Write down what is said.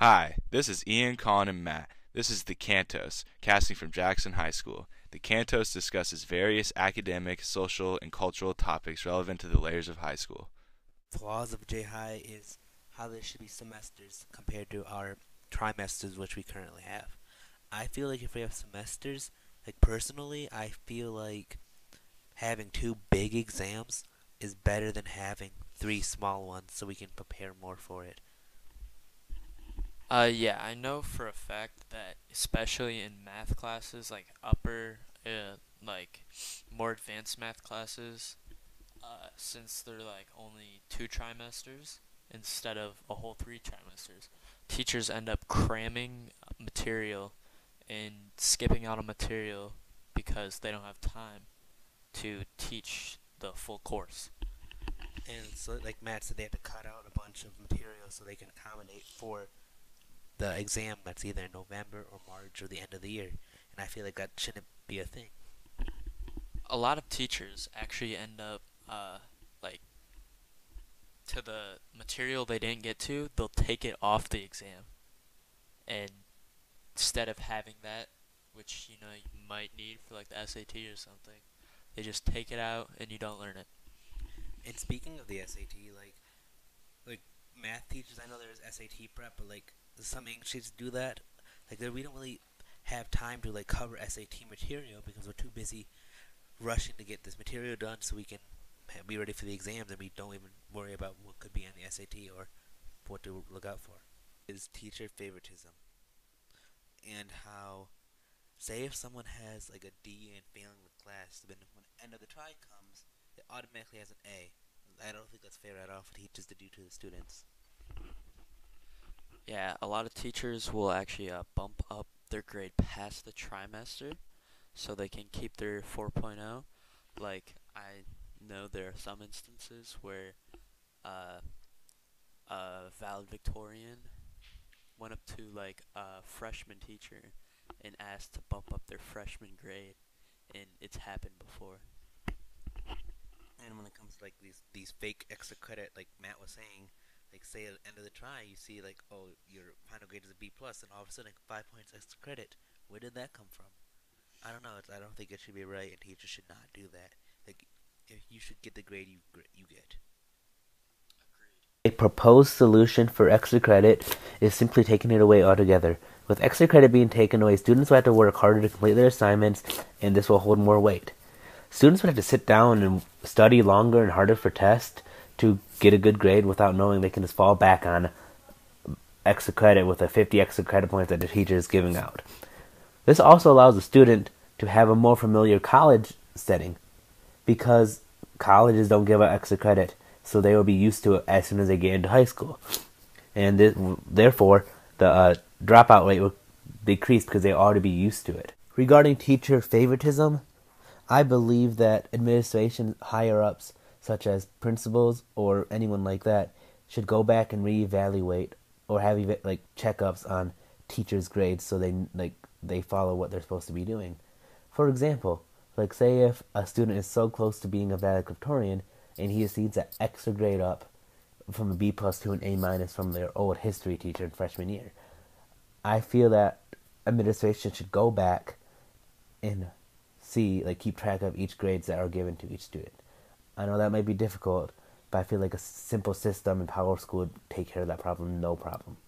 Hi, this is Ian, Colin, and Matt. This is The Cantos, casting from Jackson High School. The Cantos discusses various academic, social, and cultural topics relevant to the layers of high school. Flaws of J High is how there should be semesters compared to our trimesters, which we currently have. I feel like if we have semesters, like personally, I feel like having two big exams is better than having three small ones so we can prepare more for it. Uh, yeah, I know for a fact that especially in math classes, like upper, uh, like more advanced math classes, uh, since they're like only two trimesters instead of a whole three trimesters, teachers end up cramming material and skipping out on material because they don't have time to teach the full course. And so, like Matt said, they have to cut out a bunch of material so they can accommodate for the exam that's either in November or March or the end of the year. And I feel like that shouldn't be a thing. A lot of teachers actually end up, uh, like, to the material they didn't get to, they'll take it off the exam. And instead of having that, which, you know, you might need for, like, the SAT or something, they just take it out and you don't learn it. And speaking of the SAT, like, like math teachers, I know there's SAT prep, but like some English teachers do that. Like, we don't really have time to like cover SAT material because we're too busy rushing to get this material done so we can be ready for the exams and we don't even worry about what could be on the SAT or what to look out for. Is teacher favoritism and how say if someone has like a D and failing the class, then when the end of the try comes, it automatically has an A. I don't think that's fair at all for teachers to do to the students. Yeah, a lot of teachers will actually uh, bump up their grade past the trimester so they can keep their 4.0. Like, I know there are some instances where uh, a valedictorian went up to like a freshman teacher and asked to bump up their freshman grade, and it's happened before. And when it comes to like these these fake extra credit, like Matt was saying, like say at the end of the try, you see like oh your final grade is a B plus, and all of a sudden like, five points extra credit. Where did that come from? I don't know. It's, I don't think it should be right, and teachers should not do that. Like if you should get the grade you you get. A proposed solution for extra credit is simply taking it away altogether. With extra credit being taken away, students will have to work harder to complete their assignments, and this will hold more weight. Students would have to sit down and study longer and harder for tests to get a good grade without knowing they can just fall back on extra credit with the 50 extra credit points that the teacher is giving out. This also allows the student to have a more familiar college setting because colleges don't give out extra credit, so they will be used to it as soon as they get into high school. And this, therefore, the uh, dropout rate will decrease because they ought to be used to it. Regarding teacher favoritism, I believe that administration higher ups, such as principals or anyone like that, should go back and reevaluate or have like checkups on teachers' grades so they like they follow what they're supposed to be doing. For example, like say if a student is so close to being a valedictorian and he sees an extra grade up from a B plus to an A minus from their old history teacher in freshman year, I feel that administration should go back and see, like, keep track of each grades that are given to each student. I know that might be difficult, but I feel like a simple system in PowerSchool would take care of that problem, no problem.